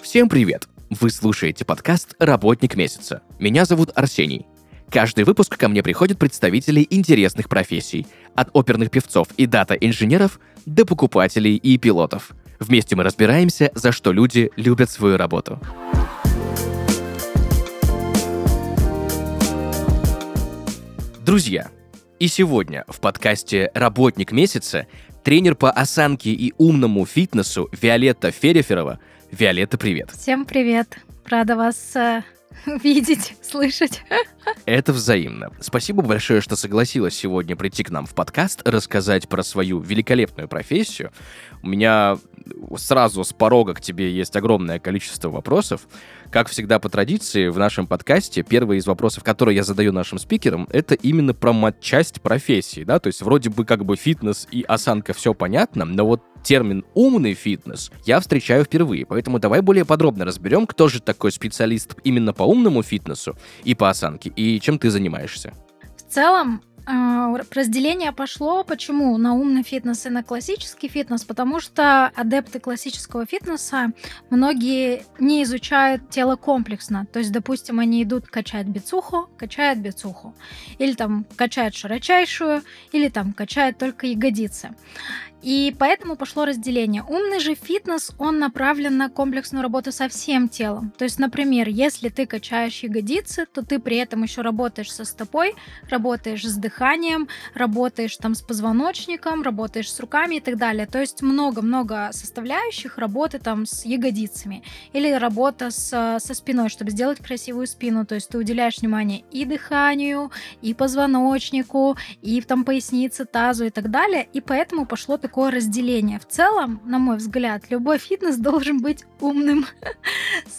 Всем привет! Вы слушаете подкаст «Работник месяца». Меня зовут Арсений. Каждый выпуск ко мне приходят представители интересных профессий, от оперных певцов и дата-инженеров до покупателей и пилотов. Вместе мы разбираемся, за что люди любят свою работу. Друзья, и сегодня в подкасте «Работник месяца» тренер по осанке и умному фитнесу Виолетта Фереферова. Виолетта, привет. Всем привет. Рада вас э, видеть, слышать. Это взаимно. Спасибо большое, что согласилась сегодня прийти к нам в подкаст, рассказать про свою великолепную профессию. У меня сразу с порога к тебе есть огромное количество вопросов. Как всегда по традиции, в нашем подкасте первый из вопросов, которые я задаю нашим спикерам, это именно про матчасть профессии, да, то есть вроде бы как бы фитнес и осанка все понятно, но вот термин «умный фитнес» я встречаю впервые, поэтому давай более подробно разберем, кто же такой специалист именно по умному фитнесу и по осанке, и чем ты занимаешься. В целом, разделение пошло, почему на умный фитнес и на классический фитнес, потому что адепты классического фитнеса многие не изучают тело комплексно. То есть, допустим, они идут качать бицуху, качают бицуху, или там качают широчайшую, или там качают только ягодицы. И поэтому пошло разделение. Умный же фитнес, он направлен на комплексную работу со всем телом. То есть, например, если ты качаешь ягодицы, то ты при этом еще работаешь со стопой, работаешь с дыханием, работаешь там с позвоночником, работаешь с руками и так далее. То есть много-много составляющих работы там с ягодицами. Или работа с, со спиной, чтобы сделать красивую спину. То есть ты уделяешь внимание и дыханию, и позвоночнику, и там пояснице, тазу и так далее. И поэтому пошло такое такое разделение. В целом, на мой взгляд, любой фитнес должен быть умным,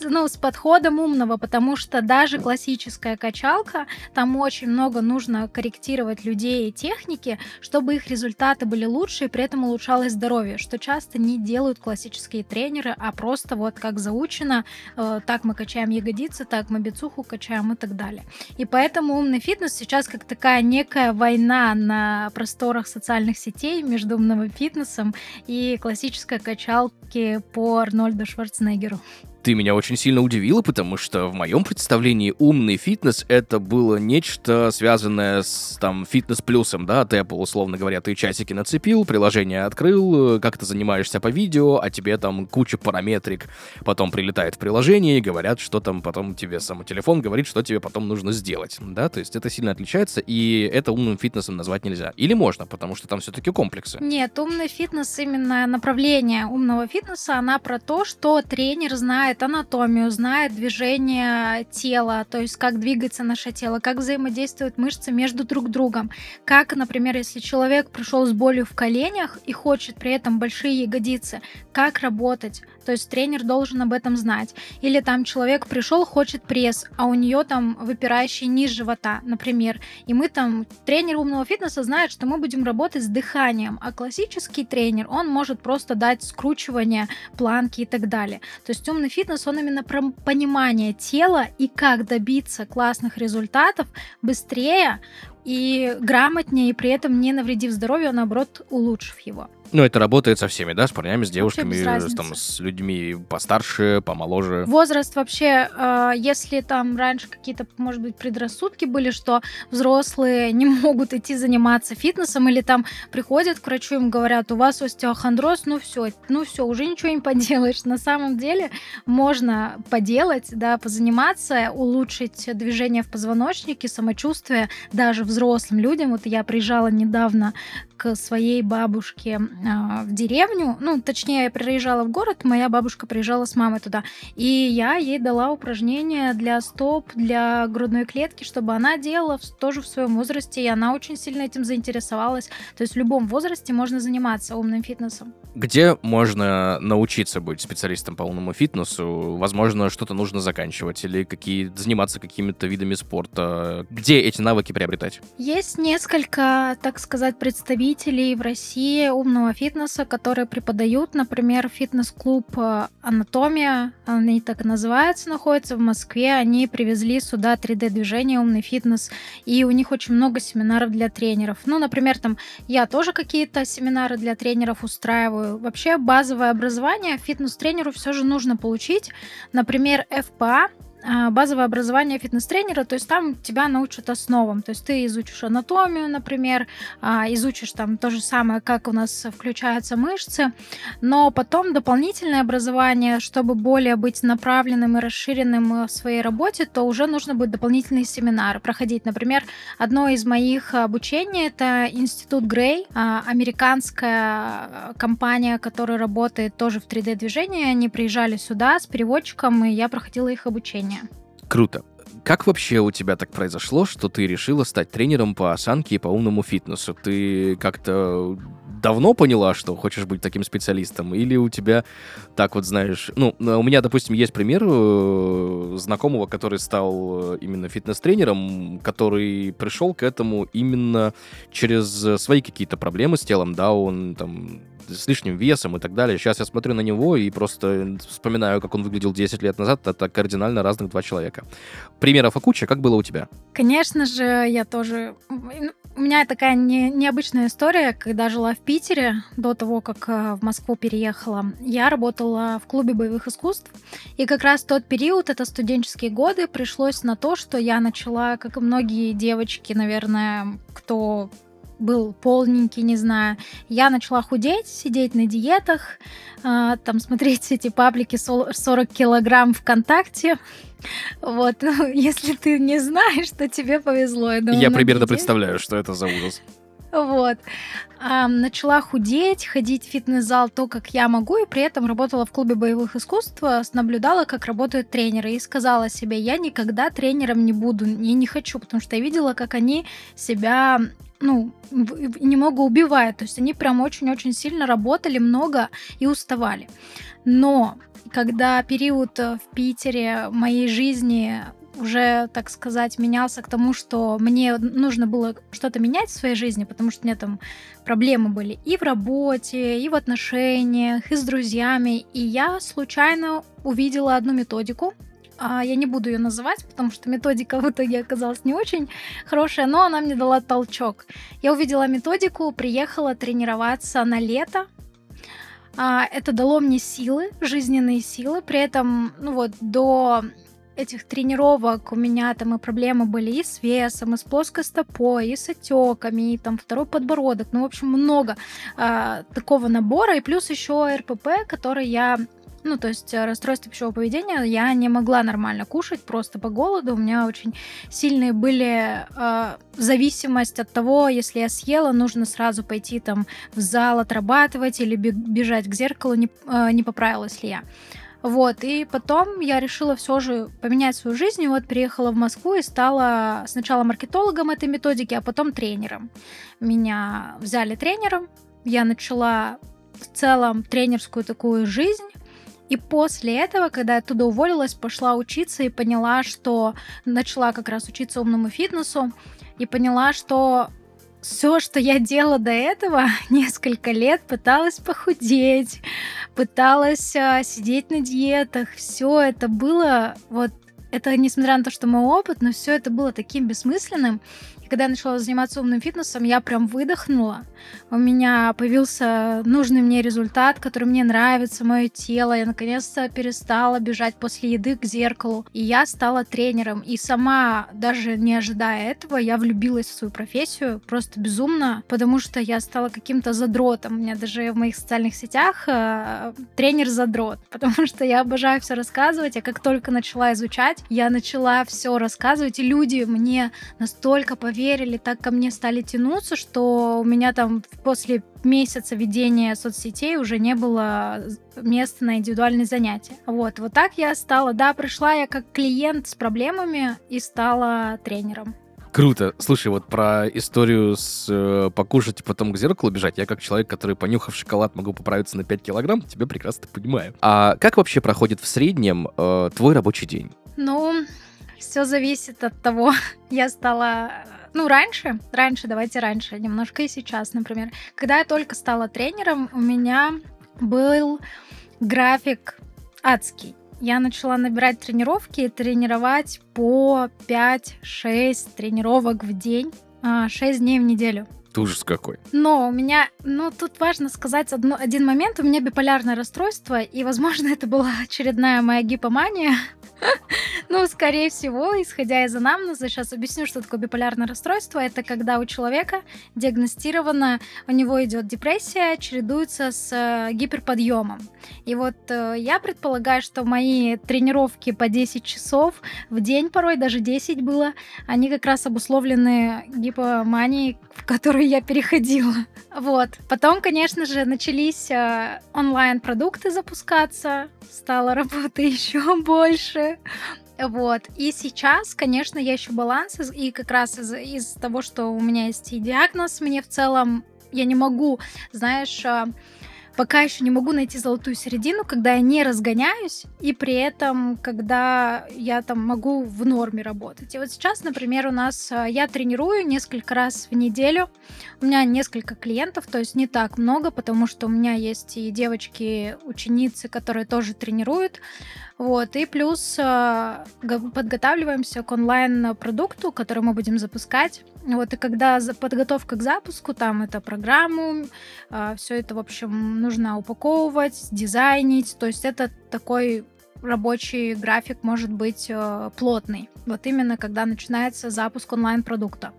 ну, с подходом умного, потому что даже классическая качалка, там очень много нужно корректировать людей и техники, чтобы их результаты были лучше и при этом улучшалось здоровье, что часто не делают классические тренеры, а просто вот как заучено, э, так мы качаем ягодицы, так мы бицуху качаем и так далее. И поэтому умный фитнес сейчас как такая некая война на просторах социальных сетей между умным фитнесом фитнесом и классической качалки по Арнольду Шварценеггеру ты меня очень сильно удивила, потому что в моем представлении умный фитнес это было нечто связанное с там фитнес-плюсом, да, от Apple, условно говоря, ты часики нацепил, приложение открыл, как ты занимаешься по видео, а тебе там куча параметрик потом прилетает в приложение и говорят, что там потом тебе сам телефон говорит, что тебе потом нужно сделать, да, то есть это сильно отличается, и это умным фитнесом назвать нельзя. Или можно, потому что там все-таки комплексы. Нет, умный фитнес, именно направление умного фитнеса, она про то, что тренер знает знает анатомию, знает движение тела, то есть как двигается наше тело, как взаимодействуют мышцы между друг другом. Как, например, если человек пришел с болью в коленях и хочет при этом большие ягодицы, как работать, то есть тренер должен об этом знать. Или там человек пришел, хочет пресс, а у нее там выпирающий низ живота, например. И мы там, тренер умного фитнеса знает, что мы будем работать с дыханием, а классический тренер, он может просто дать скручивание, планки и так далее. То есть умный фитнес, он именно про понимание тела и как добиться классных результатов быстрее и грамотнее, и при этом не навредив здоровью, а наоборот улучшив его. Ну, это работает со всеми, да, с парнями, с девушками, там, с людьми постарше, помоложе. Возраст вообще, э, если там раньше какие-то, может быть, предрассудки были, что взрослые не могут идти заниматься фитнесом, или там приходят к врачу, им говорят, у вас остеохондроз, ну все, ну все, уже ничего не поделаешь. На самом деле можно поделать, да, позаниматься, улучшить движение в позвоночнике, самочувствие даже взрослым людям. Вот я приезжала недавно к своей бабушке а, в деревню, ну, точнее, я приезжала в город, моя бабушка приезжала с мамой туда, и я ей дала упражнения для стоп, для грудной клетки, чтобы она делала тоже в своем возрасте, и она очень сильно этим заинтересовалась. То есть в любом возрасте можно заниматься умным фитнесом. Где можно научиться быть специалистом по умному фитнесу? Возможно, что-то нужно заканчивать или какие заниматься какими-то видами спорта? Где эти навыки приобретать? Есть несколько, так сказать, представителей представителей в России умного фитнеса, которые преподают, например, фитнес-клуб э, «Анатомия», они так и называются, находится в Москве. Они привезли сюда 3D-движение, умный фитнес, и у них очень много семинаров для тренеров. Ну, например, там я тоже какие-то семинары для тренеров устраиваю. Вообще базовое образование фитнес-тренеру все же нужно получить. Например, а, базовое образование фитнес-тренера, то есть там тебя научат основам, то есть ты изучишь анатомию, например, а, изучишь там то же самое, как у нас включаются мышцы, но потом дополнительное образование, чтобы более быть направленным и расширенным в своей работе, то уже нужно будет дополнительные семинары проходить. Например, одно из моих обучений это Институт Грей, а, американская компания, которая работает тоже в 3D-движении, они приезжали сюда с переводчиком, и я проходила их обучение. Круто. Как вообще у тебя так произошло, что ты решила стать тренером по осанке и по умному фитнесу? Ты как-то давно поняла, что хочешь быть таким специалистом? Или у тебя так вот, знаешь... Ну, у меня, допустим, есть пример э, знакомого, который стал э, именно фитнес-тренером, который пришел к этому именно через свои какие-то проблемы с телом, да, он там с лишним весом и так далее. Сейчас я смотрю на него и просто вспоминаю, как он выглядел 10 лет назад. Это кардинально разных два человека. Примеров куча. Как было у тебя? Конечно же, я тоже... У меня такая не, необычная история. Когда жила в Питере, до того, как э, в Москву переехала, я работала в клубе боевых искусств. И как раз тот период, это студенческие годы, пришлось на то, что я начала, как и многие девочки, наверное, кто был полненький, не знаю. Я начала худеть, сидеть на диетах, э, там смотреть эти паблики 40 килограмм ВКонтакте. Вот, ну, если ты не знаешь, то тебе повезло. Я, думаю, я примерно представляю, что это за ужас. Вот. А, начала худеть, ходить в фитнес-зал то, как я могу, и при этом работала в клубе боевых искусств, наблюдала, как работают тренеры, и сказала себе, я никогда тренером не буду, и не хочу, потому что я видела, как они себя ну, немного убивает. То есть они прям очень-очень сильно работали, много и уставали. Но когда период э, в Питере моей жизни уже, так сказать, менялся к тому, что мне нужно было что-то менять в своей жизни, потому что у меня там проблемы были и в работе, и в отношениях, и с друзьями. И я случайно увидела одну методику, я не буду ее называть, потому что методика в итоге оказалась не очень хорошая, но она мне дала толчок. Я увидела методику, приехала тренироваться на лето. А, это дало мне силы, жизненные силы. При этом, ну вот, до этих тренировок у меня там и проблемы были и с весом, и с плоской стопой, и с отеками, и там второй подбородок. Ну, в общем, много э, такого набора. И плюс еще РПП, который я ну, то есть э, расстройство пищевого поведения, я не могла нормально кушать просто по голоду. У меня очень сильные были э, зависимость от того, если я съела, нужно сразу пойти там в зал отрабатывать или бежать к зеркалу, не, э, не поправилась ли я. Вот, и потом я решила все же поменять свою жизнь, и вот приехала в Москву и стала сначала маркетологом этой методики, а потом тренером. Меня взяли тренером, я начала в целом тренерскую такую жизнь, и после этого, когда я оттуда уволилась, пошла учиться и поняла, что начала как раз учиться умному фитнесу и поняла, что все, что я делала до этого, несколько лет пыталась похудеть, пыталась а, сидеть на диетах, все это было вот это несмотря на то, что мой опыт, но все это было таким бессмысленным. И когда я начала заниматься умным фитнесом, я прям выдохнула. У меня появился нужный мне результат, который мне нравится, мое тело. Я наконец-то перестала бежать после еды к зеркалу. И я стала тренером. И сама, даже не ожидая этого, я влюбилась в свою профессию просто безумно, потому что я стала каким-то задротом. У меня даже в моих социальных сетях э, тренер-задрот, потому что я обожаю все рассказывать. А как только начала изучать, я начала все рассказывать, и люди мне настолько поверили, поверили, так ко мне стали тянуться, что у меня там после месяца ведения соцсетей уже не было места на индивидуальные занятия. Вот, вот так я стала, да, пришла я как клиент с проблемами и стала тренером. Круто. Слушай, вот про историю с э, покушать и потом к зеркалу бежать. Я как человек, который, понюхав шоколад, могу поправиться на 5 килограмм, тебя прекрасно понимаю. А как вообще проходит в среднем э, твой рабочий день? Ну, все зависит от того. Я стала ну, раньше, раньше, давайте раньше, немножко и сейчас, например. Когда я только стала тренером, у меня был график адский. Я начала набирать тренировки и тренировать по 5-6 тренировок в день, 6 а, дней в неделю. Ужас какой. Но у меня, ну, тут важно сказать одно, один момент. У меня биполярное расстройство, и, возможно, это была очередная моя гипомания. Ну, скорее всего, исходя из анамнеза, сейчас объясню, что такое биполярное расстройство. Это когда у человека диагностировано, у него идет депрессия, чередуется с э, гиперподъемом. И вот э, я предполагаю, что мои тренировки по 10 часов в день, порой даже 10 было, они как раз обусловлены гипоманией, в которую я переходила. Вот. Потом, конечно же, начались э, онлайн-продукты запускаться, стало работы еще больше. Вот. И сейчас, конечно, я ищу баланс, и как раз из- из того, что у меня есть и диагноз, мне в целом я не могу, знаешь, а, пока еще не могу найти золотую середину, когда я не разгоняюсь, и при этом, когда я там могу в норме работать. И вот сейчас, например, у нас а, я тренирую несколько раз в неделю. У меня несколько клиентов, то есть не так много, потому что у меня есть и девочки, ученицы, которые тоже тренируют. Вот, и плюс э, подготавливаемся к онлайн-продукту, который мы будем запускать. Вот, и когда подготовка к запуску, там это программу, э, а, все это, в общем, нужно упаковывать, дизайнить. То есть это такой рабочий график может быть э, плотный. Вот именно когда начинается запуск онлайн-продукта.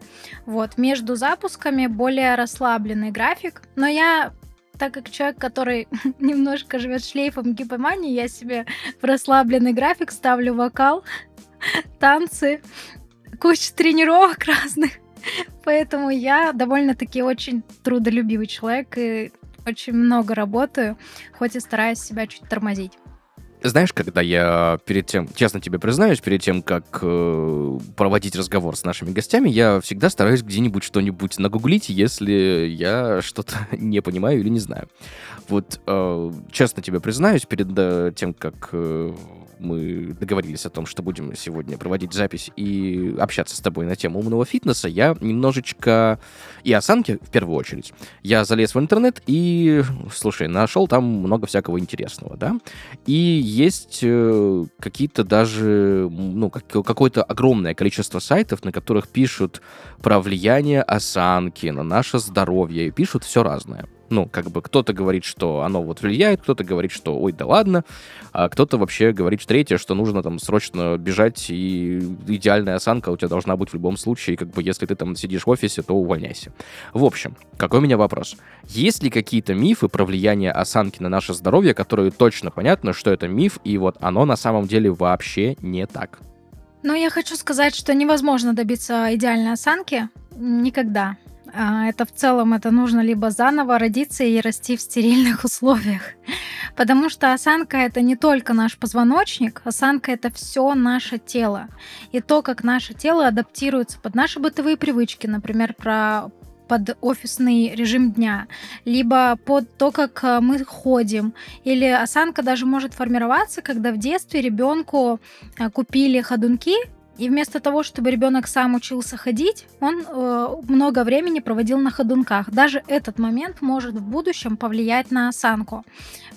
Вот между запусками более расслабленный график. Но я так как человек, который немножко живет шлейфом гипомании, я себе в расслабленный график ставлю вокал, танцы, кучу тренировок разных. Поэтому я довольно-таки очень трудолюбивый человек и очень много работаю, хоть и стараюсь себя чуть тормозить. Знаешь, когда я перед тем, честно тебе признаюсь, перед тем, как э, проводить разговор с нашими гостями, я всегда стараюсь где-нибудь что-нибудь нагуглить, если я что-то не понимаю или не знаю. Вот, э, честно тебе признаюсь, перед э, тем, как э, мы договорились о том, что будем сегодня проводить запись и общаться с тобой на тему умного фитнеса, я немножечко... И осанки, в первую очередь. Я залез в интернет и, слушай, нашел там много всякого интересного, да? И есть э, какие-то даже, ну, какое-то огромное количество сайтов, на которых пишут про влияние осанки на наше здоровье, и пишут все разное. Ну, как бы кто-то говорит, что оно вот влияет, кто-то говорит, что ой, да ладно, а кто-то вообще говорит третье, что нужно там срочно бежать, и идеальная осанка у тебя должна быть в любом случае, как бы если ты там сидишь в офисе, то увольняйся. В общем, какой у меня вопрос? Есть ли какие-то мифы про влияние осанки на наше здоровье, которые точно понятно, что это миф, и вот оно на самом деле вообще не так? Ну, я хочу сказать, что невозможно добиться идеальной осанки никогда. А, это в целом это нужно либо заново родиться и расти в стерильных условиях. Потому что осанка это не только наш позвоночник, осанка это все наше тело. И то, как наше тело адаптируется под наши бытовые привычки, например, про под офисный режим дня, либо под то, как э, мы ходим. Или осанка даже может формироваться, когда в детстве ребенку э, купили ходунки, и вместо того, чтобы ребенок сам учился ходить, он э, много времени проводил на ходунках. Даже этот момент может в будущем повлиять на осанку.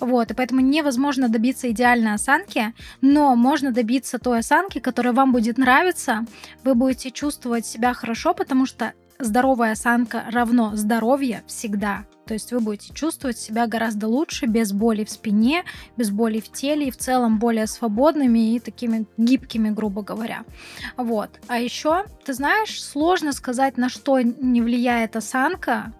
Вот, и поэтому невозможно добиться идеальной осанки, но можно добиться той осанки, которая вам будет нравиться. Вы будете чувствовать себя хорошо, потому что здоровая осанка равно здоровье всегда. То есть вы будете чувствовать себя гораздо лучше, без боли в спине, без боли в теле и в целом более свободными и такими гибкими, грубо говоря. Вот. А еще, ты знаешь, сложно сказать, на что не влияет осанка,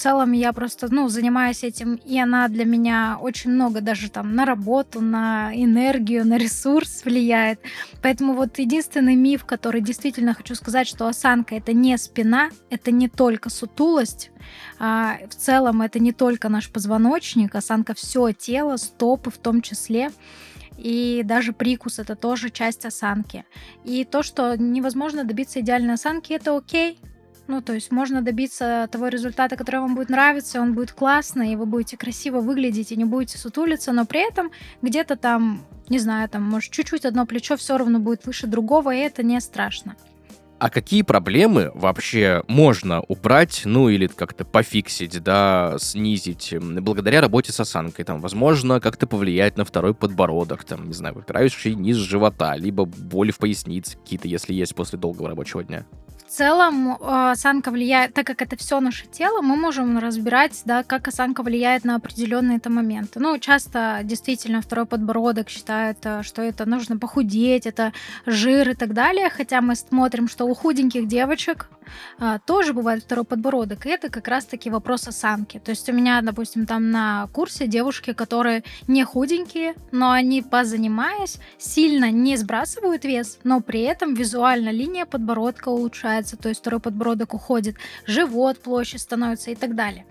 целом я просто, ну, занимаюсь этим, и она для меня очень много даже там на работу, на энергию, на ресурс влияет. Поэтому вот единственный миф, который действительно хочу сказать, что осанка это не спина, это не только сутулость, а в целом это не только наш позвоночник, осанка все тело, стопы в том числе и даже прикус это тоже часть осанки. И то, что невозможно добиться идеальной осанки, это окей, ну, то есть можно добиться того результата, который вам будет нравиться, он будет классный, и вы будете красиво выглядеть и не будете сутулиться, но при этом где-то там, не знаю, там, может, чуть-чуть одно плечо все равно будет выше другого, и это не страшно. А какие проблемы вообще можно убрать, ну или как-то пофиксить, да, снизить благодаря работе с осанкой? Там, возможно, как-то повлиять на второй подбородок, там, не знаю, выпирающий низ живота, либо боли в пояснице какие-то, если есть после долгого рабочего дня. Целом э, осанка влияет, так как это все наше тело, мы можем разбирать, да, как осанка влияет на определенные это моменты. Ну, часто действительно второй подбородок считают, э, что это нужно похудеть, это жир и так далее, хотя мы смотрим, что у худеньких девочек а, тоже бывает второй подбородок, и это как раз-таки вопрос осанки. То есть у меня, допустим, там на курсе девушки, которые не худенькие, но они, позанимаясь, сильно не сбрасывают вес, но при этом визуально линия подбородка улучшается, то есть второй подбородок уходит, живот площадь становится и так далее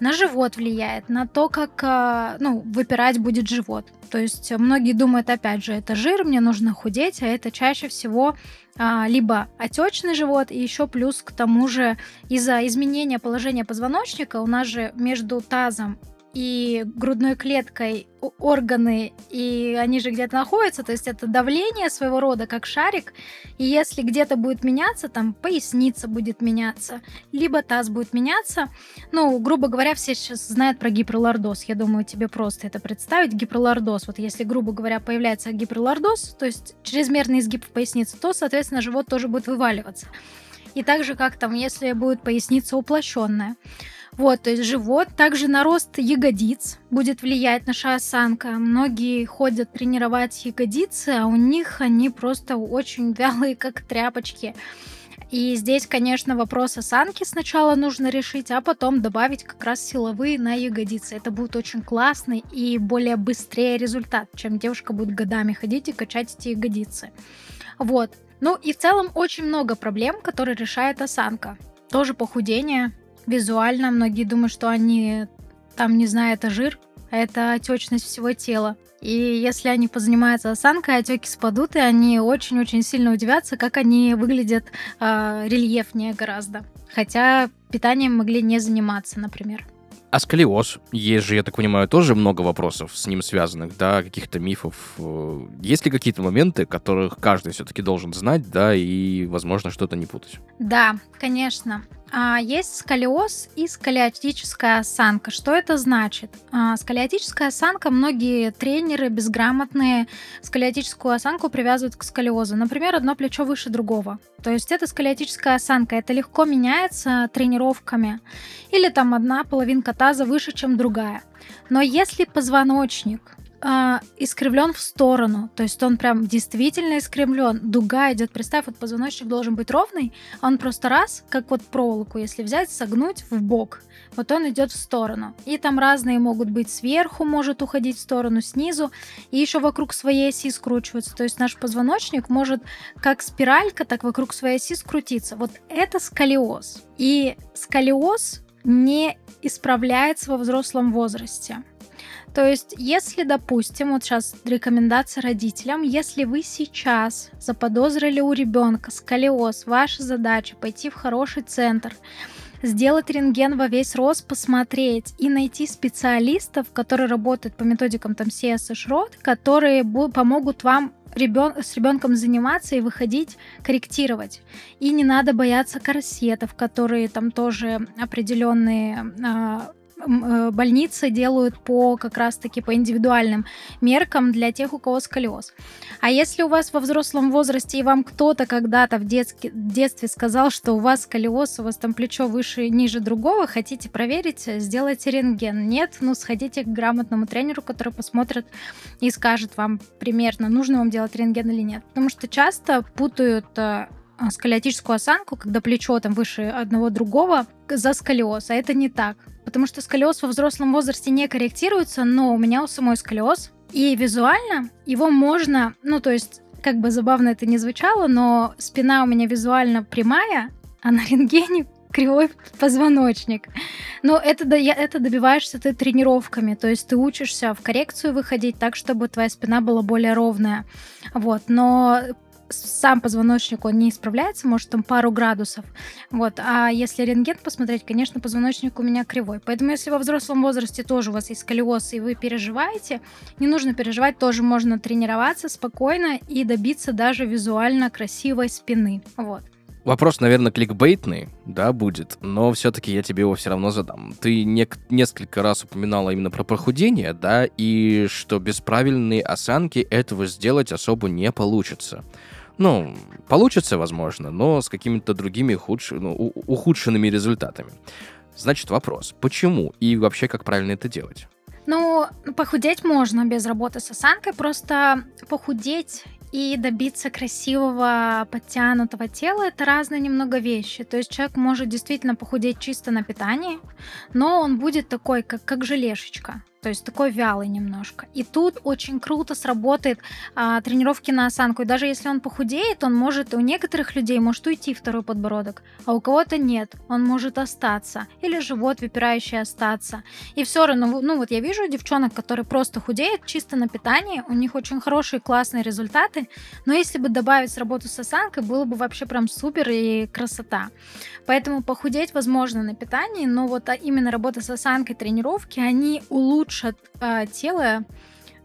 на живот влияет, на то, как а, ну, выпирать будет живот. То есть многие думают, опять же, это жир, мне нужно худеть, а это чаще всего а, либо отечный живот, и еще плюс к тому же из-за изменения положения позвоночника у нас же между тазом и грудной клеткой органы, и они же где-то находятся, то есть это давление своего рода, как шарик, и если где-то будет меняться, там поясница будет меняться, либо таз будет меняться, ну, грубо говоря, все сейчас знают про гиперлордоз, я думаю, тебе просто это представить, гиперлордоз, вот если, грубо говоря, появляется гиперлордоз, то есть чрезмерный изгиб в пояснице, то, соответственно, живот тоже будет вываливаться. И так же, как там, если будет поясница уплощенная. Вот, то есть живот. Также на рост ягодиц будет влиять наша осанка. Многие ходят тренировать ягодицы, а у них они просто очень вялые, как тряпочки. И здесь, конечно, вопрос осанки сначала нужно решить, а потом добавить как раз силовые на ягодицы. Это будет очень классный и более быстрее результат, чем девушка будет годами ходить и качать эти ягодицы. Вот. Ну и в целом очень много проблем, которые решает осанка. Тоже похудение, визуально. Многие думают, что они там, не знаю, это жир, а это отечность всего тела. И если они позанимаются осанкой, отеки спадут, и они очень-очень сильно удивятся, как они выглядят э, рельефнее гораздо. Хотя питанием могли не заниматься, например. А сколиоз? Есть же, я так понимаю, тоже много вопросов с ним связанных, да, каких-то мифов. Э, есть ли какие-то моменты, которых каждый все-таки должен знать, да, и, возможно, что-то не путать? Да, конечно. А, есть сколиоз и сколиотическая осанка. Что это значит? А, сколиотическая осанка, многие тренеры безграмотные сколиотическую осанку привязывают к сколиозу. Например, одно плечо выше другого. То есть это сколиотическая осанка. Это легко меняется тренировками. Или там одна половинка таза выше, чем другая. Но если позвоночник э, искривлен в сторону. То есть он прям действительно искривлен. Дуга идет. Представь, вот позвоночник должен быть ровный, а он просто раз, как вот проволоку, если взять, согнуть в бок. Вот он идет в сторону. И там разные могут быть сверху, может уходить в сторону, снизу. И еще вокруг своей оси скручиваться. То есть наш позвоночник может как спиралька, так вокруг своей оси скрутиться. Вот это сколиоз. И сколиоз не исправляется во взрослом возрасте. То есть, если, допустим, вот сейчас рекомендация родителям, если вы сейчас заподозрили у ребенка сколиоз, ваша задача пойти в хороший центр, сделать рентген во весь рост, посмотреть и найти специалистов, которые работают по методикам там CS и Шрот, которые помогут вам ребен... с ребенком заниматься и выходить, корректировать. И не надо бояться корсетов, которые там тоже определенные а, больницы делают по как раз-таки по индивидуальным меркам для тех, у кого сколиоз. А если у вас во взрослом возрасте и вам кто-то когда-то в детске, детстве сказал, что у вас сколиоз, у вас там плечо выше, ниже другого, хотите проверить, сделайте рентген. Нет, ну сходите к грамотному тренеру, который посмотрит и скажет вам примерно, нужно вам делать рентген или нет. Потому что часто путают э, сколиотическую осанку, когда плечо там выше одного другого, за сколиоз, а это не так. Потому что сколиоз во взрослом возрасте не корректируется, но у меня у самой сколиоз. И визуально его можно, ну то есть, как бы забавно это не звучало, но спина у меня визуально прямая, а на рентгене кривой позвоночник. Но это, это добиваешься ты тренировками, то есть ты учишься в коррекцию выходить так, чтобы твоя спина была более ровная. Вот, но сам позвоночник, он не исправляется, может, там пару градусов. Вот. А если рентген посмотреть, конечно, позвоночник у меня кривой. Поэтому, если во взрослом возрасте тоже у вас есть сколиоз, и вы переживаете, не нужно переживать, тоже можно тренироваться спокойно и добиться даже визуально красивой спины. Вот. Вопрос, наверное, кликбейтный, да, будет, но все-таки я тебе его все равно задам. Ты не, несколько раз упоминала именно про похудение, да, и что без правильной осанки этого сделать особо не получится. Ну, получится, возможно, но с какими-то другими худш... ну, ухудшенными результатами. Значит, вопрос, почему и вообще как правильно это делать? Ну, похудеть можно без работы с осанкой, просто похудеть и добиться красивого, подтянутого тела это разные немного вещи. То есть человек может действительно похудеть чисто на питании, но он будет такой, как, как желешечка то есть такой вялый немножко. И тут очень круто сработает а, тренировки на осанку. И даже если он похудеет, он может, у некоторых людей может уйти второй подбородок, а у кого-то нет, он может остаться. Или живот выпирающий остаться. И все равно, ну вот я вижу девчонок, которые просто худеют чисто на питании, у них очень хорошие, классные результаты, но если бы добавить работу с осанкой, было бы вообще прям супер и красота. Поэтому похудеть возможно на питании, но вот а именно работа с осанкой, тренировки, они улучшат э, тело,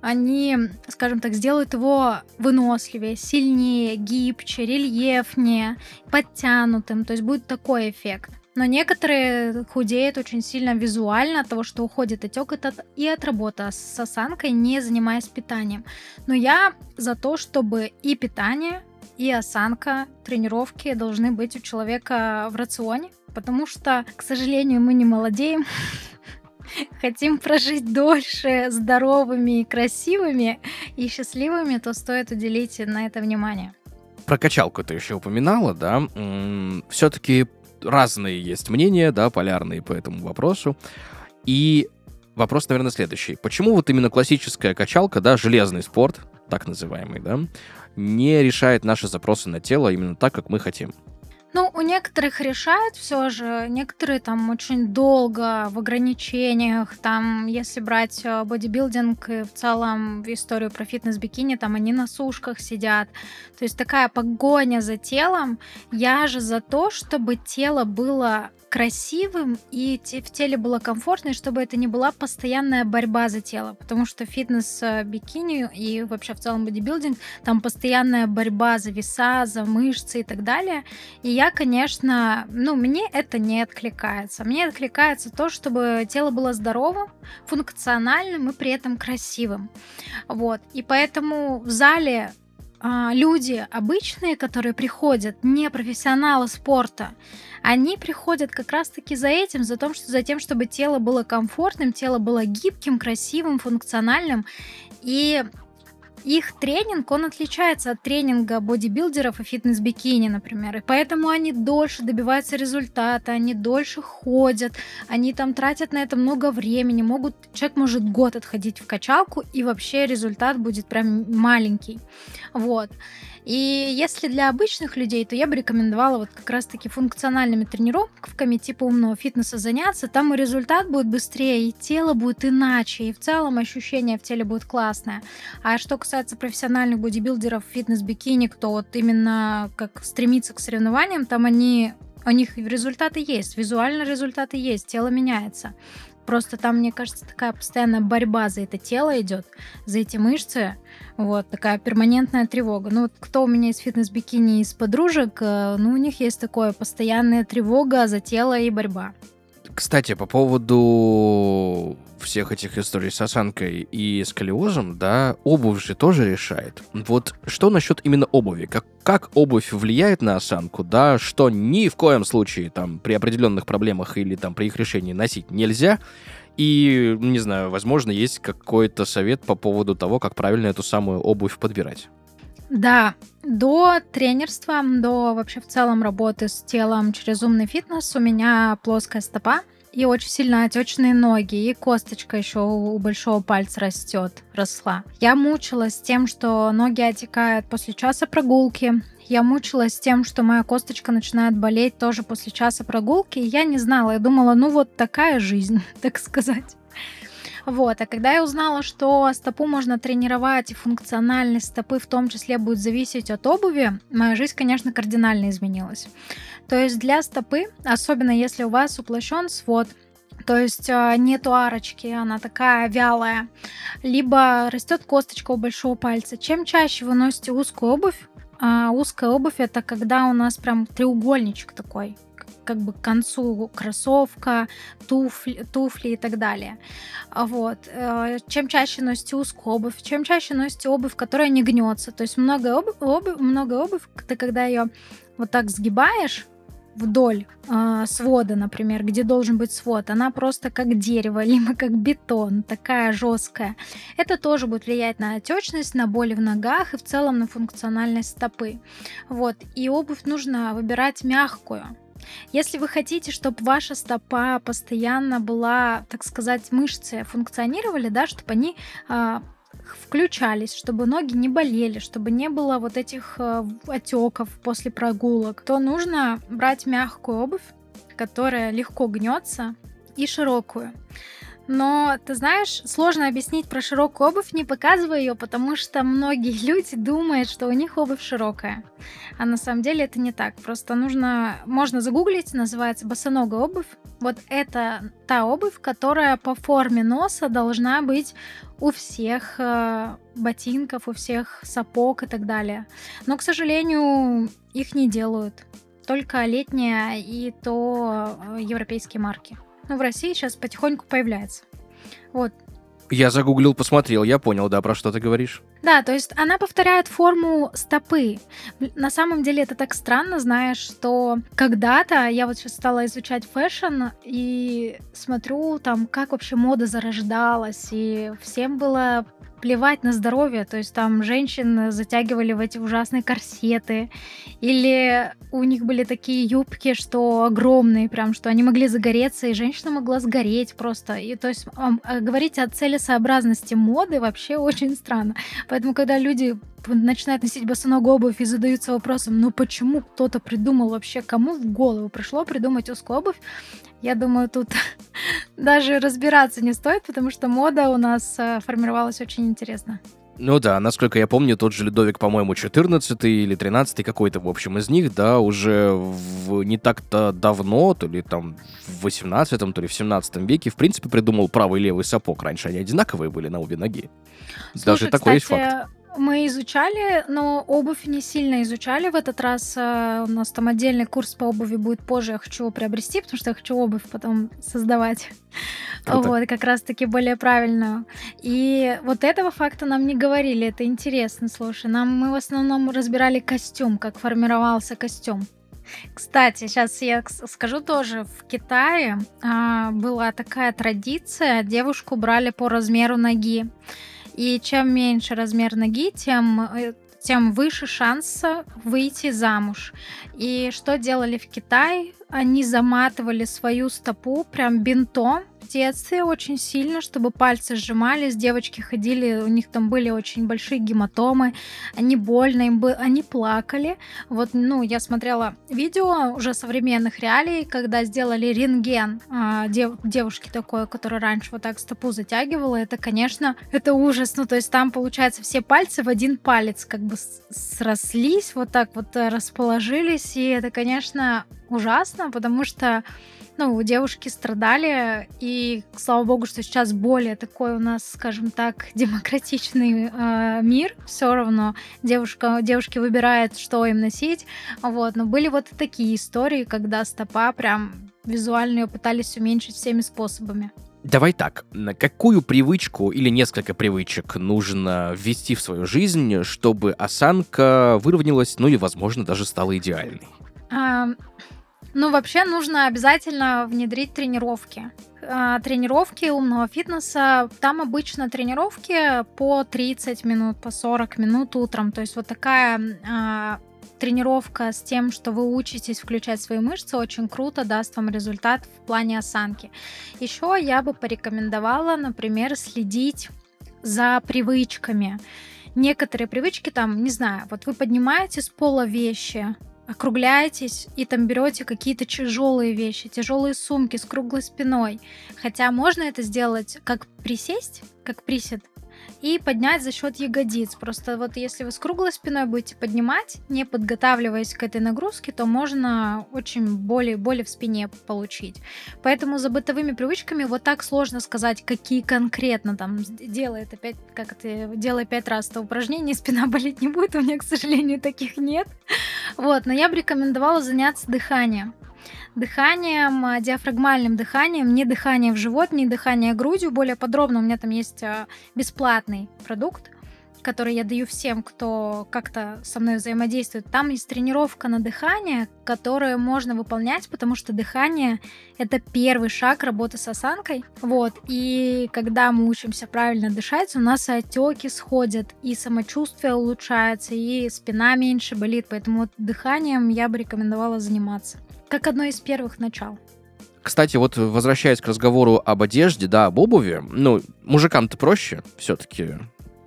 они, скажем так, сделают его выносливее, сильнее, гибче, рельефнее, подтянутым. То есть будет такой эффект. Но некоторые худеют очень сильно визуально от того, что уходит отек и от работы с осанкой, не занимаясь питанием. Но я за то, чтобы и питание, и осанка, тренировки должны быть у человека в рационе, потому что, к сожалению, мы не молодеем, хотим прожить дольше здоровыми красивыми и счастливыми, то стоит уделить на это внимание. Про качалку ты еще упоминала, да? Все-таки разные есть мнения, да, полярные по этому вопросу. И вопрос, наверное, следующий. Почему вот именно классическая качалка, да, железный спорт, так называемый, да, не решает наши запросы на тело именно так, как мы хотим. Ну, у некоторых решает все же, некоторые там очень долго в ограничениях, там, если брать э, бодибилдинг и в целом историю про фитнес-бикини, там они на сушках сидят. То есть такая погоня за телом. Я же за то, чтобы тело было красивым и в теле было комфортно, и чтобы это не была постоянная борьба за тело, потому что фитнес-бикини э, и вообще в целом бодибилдинг, там постоянная борьба за веса, за мышцы и так далее. И я, конечно, ну, мне это не откликается. Мне откликается то, чтобы тело было здоровым, функциональным и при этом красивым. Вот. И поэтому в зале а, люди обычные, которые приходят, не профессионалы спорта, они приходят как раз-таки за этим, за, том, что, за тем, чтобы тело было комфортным, тело было гибким, красивым, функциональным. И их тренинг, он отличается от тренинга бодибилдеров и фитнес-бикини, например. И поэтому они дольше добиваются результата, они дольше ходят, они там тратят на это много времени. Могут, человек может год отходить в качалку, и вообще результат будет прям маленький. Вот. И если для обычных людей, то я бы рекомендовала вот как раз-таки функциональными тренировками типа умного фитнеса заняться. Там и результат будет быстрее, и тело будет иначе, и в целом ощущение в теле будет классное. А что касается профессиональных бодибилдеров, фитнес-бикини, кто вот именно как стремится к соревнованиям, там они у них результаты есть, визуально результаты есть, тело меняется. Просто там, мне кажется, такая постоянная борьба за это тело идет, за эти мышцы. Вот, такая перманентная тревога. Ну, вот кто у меня из фитнес-бикини, из подружек, э, ну, у них есть такое постоянная тревога за тело и борьба. Кстати, по поводу всех этих историй с осанкой и сколиозом, да, обувь же тоже решает. Вот что насчет именно обуви? Как, как обувь влияет на осанку, да, что ни в коем случае там при определенных проблемах или там при их решении носить нельзя, и, не знаю, возможно, есть какой-то совет по поводу того, как правильно эту самую обувь подбирать. Да, до тренерства, до вообще в целом работы с телом через умный фитнес у меня плоская стопа и очень сильно отечные ноги, и косточка еще у большого пальца растет, росла. Я мучилась тем, что ноги отекают после часа прогулки. Я мучилась тем, что моя косточка начинает болеть тоже после часа прогулки. И я не знала, я думала, ну вот такая жизнь, так сказать. Вот, а когда я узнала, что стопу можно тренировать, и функциональность стопы в том числе будет зависеть от обуви, моя жизнь, конечно, кардинально изменилась. То есть для стопы, особенно если у вас уплощен свод, то есть а, нету арочки, она такая вялая, либо растет косточка у большого пальца. Чем чаще вы носите узкую обувь, А узкая обувь это когда у нас прям треугольничек такой как бы к концу кроссовка, туфли, туфли и так далее. А вот. Э, чем чаще носите узкую обувь, чем чаще носите обувь, которая не гнется. То есть много обувь, обувь, много обувь, ты когда ее вот так сгибаешь, вдоль э, свода, например, где должен быть свод, она просто как дерево, либо как бетон, такая жесткая. Это тоже будет влиять на отечность, на боли в ногах и в целом на функциональность стопы. Вот. И обувь нужно выбирать мягкую. Если вы хотите, чтобы ваша стопа постоянно была, так сказать, мышцы функционировали, да, чтобы они э, включались, чтобы ноги не болели, чтобы не было вот этих э, отеков после прогулок, то нужно брать мягкую обувь, которая легко гнется, и широкую. Но, ты знаешь, сложно объяснить про широкую обувь, не показывая ее, потому что многие люди думают, что у них обувь широкая. А на самом деле это не так. Просто нужно, можно загуглить, называется босоногая обувь. Вот это та обувь, которая по форме носа должна быть у всех э, ботинков, у всех сапог и так далее. Но, к сожалению, их не делают. Только летняя и то э, европейские марки. Ну, в России сейчас потихоньку появляется. Вот. Я загуглил, посмотрел, я понял, да, про что ты говоришь. Да, то есть она повторяет форму стопы. На самом деле это так странно, знаешь, что когда-то я вот сейчас стала изучать fashion и смотрю там, как вообще мода зарождалась, и всем было плевать на здоровье, то есть там женщин затягивали в эти ужасные корсеты, или у них были такие юбки, что огромные, прям, что они могли загореться, и женщина могла сгореть просто. И то есть а, говорить о целесообразности моды вообще очень странно. Поэтому, когда люди начинают носить босоногую обувь и задаются вопросом, ну почему кто-то придумал вообще, кому в голову пришло придумать узкую обувь, я думаю, тут даже разбираться не стоит, потому что мода у нас э, формировалась очень интересно. Ну да, насколько я помню, тот же Людовик, по-моему, 14 или 13 какой-то, в общем, из них, да, уже в, не так-то давно, то ли там в 18 то ли в 17 веке, в принципе, придумал правый и левый сапог. Раньше они одинаковые были на обе ноги. Слушай, Даже такой кстати, есть факт. Мы изучали, но обувь не сильно изучали в этот раз. Э, у нас там отдельный курс по обуви будет позже. Я хочу его приобрести, потому что я хочу обувь потом создавать. Круто. Вот, как раз-таки более правильную. И вот этого факта нам не говорили. Это интересно, слушай. Нам мы в основном разбирали костюм, как формировался костюм. Кстати, сейчас я скажу тоже, в Китае а, была такая традиция, девушку брали по размеру ноги. И чем меньше размер ноги, тем э, тем выше шанс выйти замуж. И что делали в Китае? Они заматывали свою стопу прям бинтом, детстве очень сильно, чтобы пальцы сжимались, девочки ходили, у них там были очень большие гематомы, они больно, им бы, они плакали. Вот, ну, я смотрела видео уже современных реалий, когда сделали рентген а, дев, девушки такой, которая раньше вот так стопу затягивала, это, конечно, это ужас. Ну, то есть там, получается, все пальцы в один палец как бы срослись, вот так вот э, расположились, и это, конечно, ужасно, потому что ну, девушки страдали, и слава богу, что сейчас более такой у нас, скажем так, демократичный э, мир. Все равно девушка, девушки выбирают, что им носить. Вот, но были вот такие истории, когда стопа прям визуально ее пытались уменьшить всеми способами. Давай так, на какую привычку или несколько привычек нужно ввести в свою жизнь, чтобы осанка выровнялась, ну и, возможно, даже стала идеальной? А, ну, вообще нужно обязательно внедрить тренировки. А, тренировки умного фитнеса. Там обычно тренировки по 30 минут, по 40 минут утром. То есть вот такая а, тренировка с тем, что вы учитесь включать свои мышцы, очень круто даст вам результат в плане осанки. Еще я бы порекомендовала, например, следить за привычками. Некоторые привычки там, не знаю, вот вы поднимаете с пола вещи, округляетесь и там берете какие-то тяжелые вещи, тяжелые сумки с круглой спиной. Хотя можно это сделать как присесть, как присед, и поднять за счет ягодиц. Просто вот если вы с круглой спиной будете поднимать, не подготавливаясь к этой нагрузке, то можно очень боли, боли в спине получить. Поэтому за бытовыми привычками вот так сложно сказать, какие конкретно там делает опять, как это, делай пять раз это упражнение, спина болеть не будет, у меня, к сожалению, таких нет. Вот, но я бы рекомендовала заняться дыханием дыханием, а, диафрагмальным дыханием, не дыхание в живот, не дыхание грудью. Более подробно у меня там есть а, бесплатный продукт, который я даю всем, кто как-то со мной взаимодействует. Там есть тренировка на дыхание, которую можно выполнять, потому что дыхание — это первый шаг работы с осанкой. Вот. И когда мы учимся правильно дышать, у нас отеки сходят, и самочувствие улучшается, и спина меньше болит. Поэтому вот дыханием я бы рекомендовала заниматься как одно из первых начал. Кстати, вот возвращаясь к разговору об одежде, да, об обуви, ну, мужикам-то проще все-таки.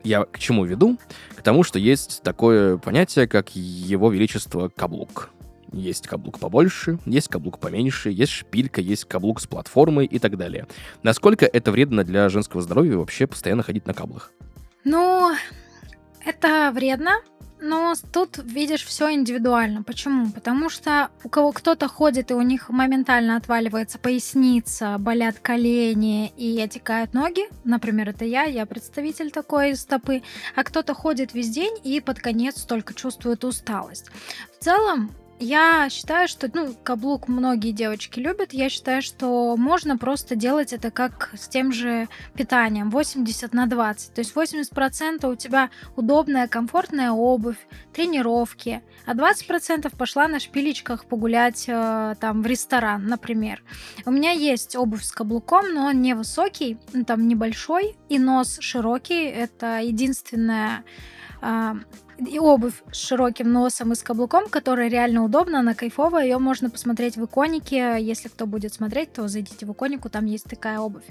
Я к чему веду? К тому, что есть такое понятие, как его величество каблук. Есть каблук побольше, есть каблук поменьше, есть шпилька, есть каблук с платформой и так далее. Насколько это вредно для женского здоровья вообще постоянно ходить на каблах? Ну, это вредно, но тут видишь все индивидуально. Почему? Потому что у кого кто-то ходит, и у них моментально отваливается поясница, болят колени и отекают ноги. Например, это я, я представитель такой стопы. А кто-то ходит весь день и под конец только чувствует усталость. В целом, я считаю, что, ну, каблук многие девочки любят. Я считаю, что можно просто делать это как с тем же питанием, 80 на 20. То есть 80% у тебя удобная, комфортная обувь, тренировки, а 20% пошла на шпилечках погулять э, там в ресторан, например. У меня есть обувь с каблуком, но он невысокий, там небольшой, и нос широкий. Это единственное а, и обувь с широким носом и с каблуком, которая реально удобна, она кайфовая, ее можно посмотреть в иконике, если кто будет смотреть, то зайдите в иконику, там есть такая обувь.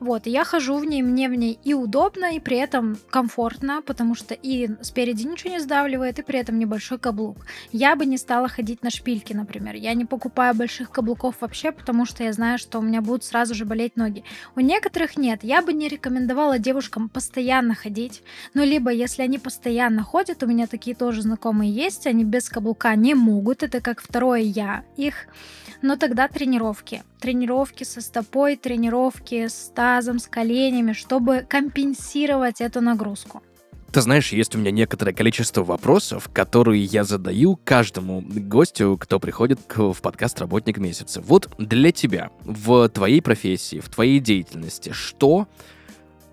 Вот, и я хожу в ней, мне в ней и удобно, и при этом комфортно, потому что и спереди ничего не сдавливает, и при этом небольшой каблук. Я бы не стала ходить на шпильки, например. Я не покупаю больших каблуков вообще, потому что я знаю, что у меня будут сразу же болеть ноги. У некоторых нет. Я бы не рекомендовала девушкам постоянно ходить, но либо если они постоянно ходят, меня такие тоже знакомые есть, они без каблука не могут, это как второе я их. Но тогда тренировки. Тренировки со стопой, тренировки с тазом, с коленями, чтобы компенсировать эту нагрузку. Ты знаешь, есть у меня некоторое количество вопросов, которые я задаю каждому гостю, кто приходит в подкаст «Работник месяца». Вот для тебя, в твоей профессии, в твоей деятельности, что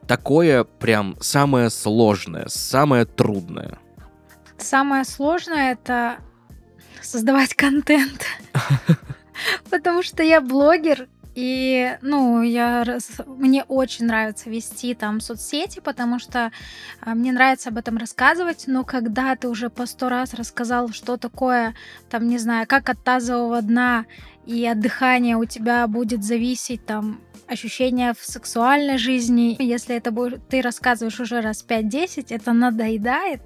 такое прям самое сложное, самое трудное? Самое сложное это создавать контент. Потому что я блогер, и, ну, я, мне очень нравится вести там соцсети, потому что а, мне нравится об этом рассказывать, но когда ты уже по сто раз рассказал, что такое, там, не знаю, как от тазового дна и от дыхания у тебя будет зависеть там ощущения в сексуальной жизни. Если это будет, ты рассказываешь уже раз 5-10, это надоедает.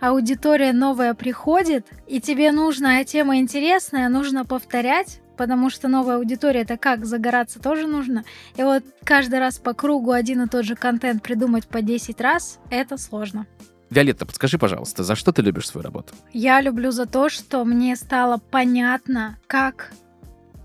Аудитория новая приходит, и тебе нужна тема интересная, нужно повторять, потому что новая аудитория это как загораться тоже нужно. И вот каждый раз по кругу один и тот же контент придумать по 10 раз, это сложно. Виолетта, подскажи, пожалуйста, за что ты любишь свою работу? Я люблю за то, что мне стало понятно, как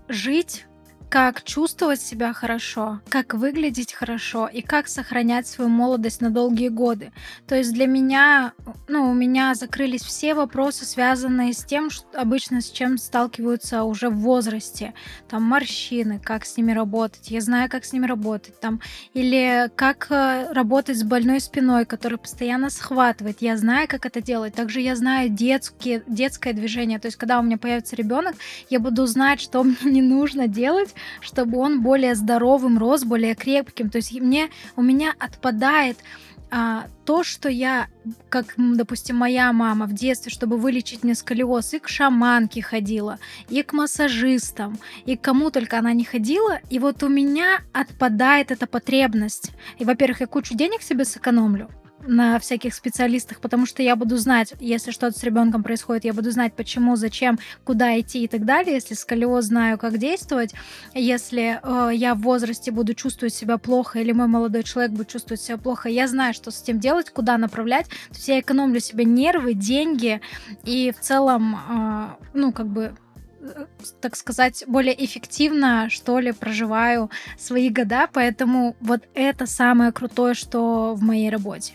жить как чувствовать себя хорошо, как выглядеть хорошо и как сохранять свою молодость на долгие годы. То есть для меня, ну, у меня закрылись все вопросы, связанные с тем, что обычно с чем сталкиваются уже в возрасте. Там морщины, как с ними работать, я знаю, как с ними работать. Там, или как э, работать с больной спиной, которая постоянно схватывает. Я знаю, как это делать. Также я знаю детские, детское движение. То есть когда у меня появится ребенок, я буду знать, что мне не нужно делать, чтобы он более здоровым рос, более крепким. То есть мне, у меня отпадает а, то, что я, как, допустим, моя мама в детстве, чтобы вылечить мне сколиоз, и к шаманке ходила, и к массажистам, и к кому только она не ходила, и вот у меня отпадает эта потребность. И, во-первых, я кучу денег себе сэкономлю, на всяких специалистах, потому что я буду знать, если что-то с ребенком происходит, я буду знать, почему, зачем, куда идти и так далее. Если сколиоз, знаю, как действовать. Если э, я в возрасте буду чувствовать себя плохо, или мой молодой человек будет чувствовать себя плохо, я знаю, что с этим делать, куда направлять. То есть я экономлю себе нервы, деньги и в целом, э, ну, как бы так сказать, более эффективно, что ли, проживаю свои года, поэтому вот это самое крутое, что в моей работе,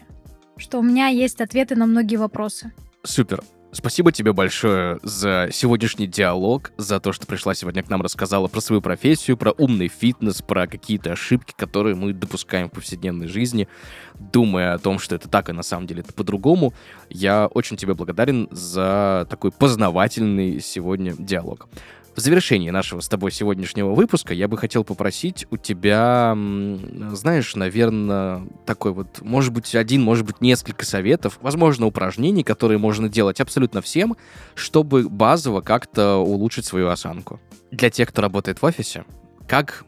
что у меня есть ответы на многие вопросы. Супер. Спасибо тебе большое за сегодняшний диалог, за то, что пришла сегодня к нам, рассказала про свою профессию, про умный фитнес, про какие-то ошибки, которые мы допускаем в повседневной жизни, думая о том, что это так, и на самом деле это по-другому. Я очень тебе благодарен за такой познавательный сегодня диалог. В завершении нашего с тобой сегодняшнего выпуска я бы хотел попросить у тебя, знаешь, наверное, такой вот, может быть, один, может быть, несколько советов, возможно, упражнений, которые можно делать абсолютно всем, чтобы базово как-то улучшить свою осанку. Для тех, кто работает в офисе, как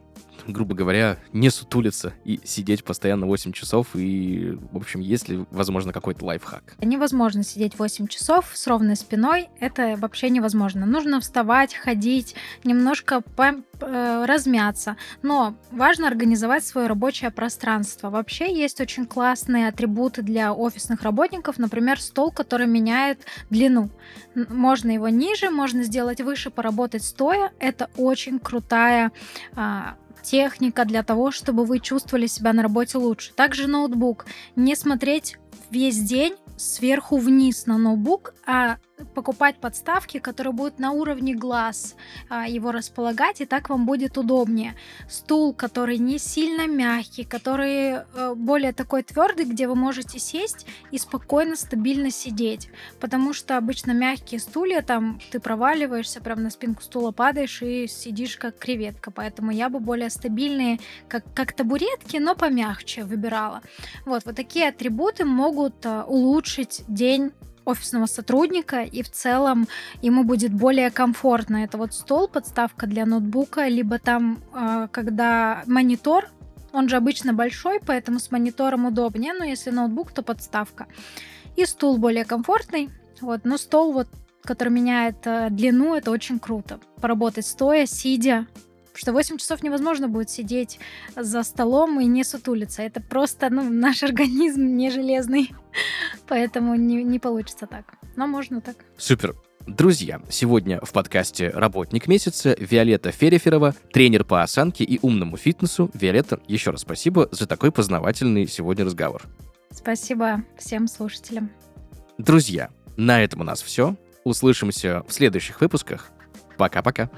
грубо говоря, не сутулиться и сидеть постоянно 8 часов, и, в общем, есть ли, возможно, какой-то лайфхак? Невозможно сидеть 8 часов с ровной спиной, это вообще невозможно. Нужно вставать, ходить, немножко по э, размяться, но важно организовать свое рабочее пространство. Вообще есть очень классные атрибуты для офисных работников, например, стол, который меняет длину. Можно его ниже, можно сделать выше, поработать стоя. Это очень крутая а, техника для того, чтобы вы чувствовали себя на работе лучше. Также ноутбук. Не смотреть весь день сверху вниз на ноутбук, а покупать подставки, которые будут на уровне глаз а, его располагать, и так вам будет удобнее. Стул, который не сильно мягкий, который э, более такой твердый, где вы можете сесть и спокойно, стабильно сидеть. Потому что обычно мягкие стулья, там ты проваливаешься, прям на спинку стула падаешь и сидишь как креветка. Поэтому я бы более стабильные, как, как табуретки, но помягче выбирала. Вот, вот такие атрибуты могут э, улучшить день офисного сотрудника, и в целом ему будет более комфортно. Это вот стол, подставка для ноутбука, либо там, э, когда монитор, он же обычно большой, поэтому с монитором удобнее, но если ноутбук, то подставка. И стул более комфортный, вот, но стол вот который меняет э, длину, это очень круто. Поработать стоя, сидя, что 8 часов невозможно будет сидеть за столом и не сутулиться. Это просто, ну, наш организм не железный, поэтому не, не получится так. Но можно так. Супер. Друзья, сегодня в подкасте «Работник месяца» Виолетта Фереферова, тренер по осанке и умному фитнесу. Виолетта, еще раз спасибо за такой познавательный сегодня разговор. Спасибо всем слушателям. Друзья, на этом у нас все. Услышимся в следующих выпусках. Пока-пока.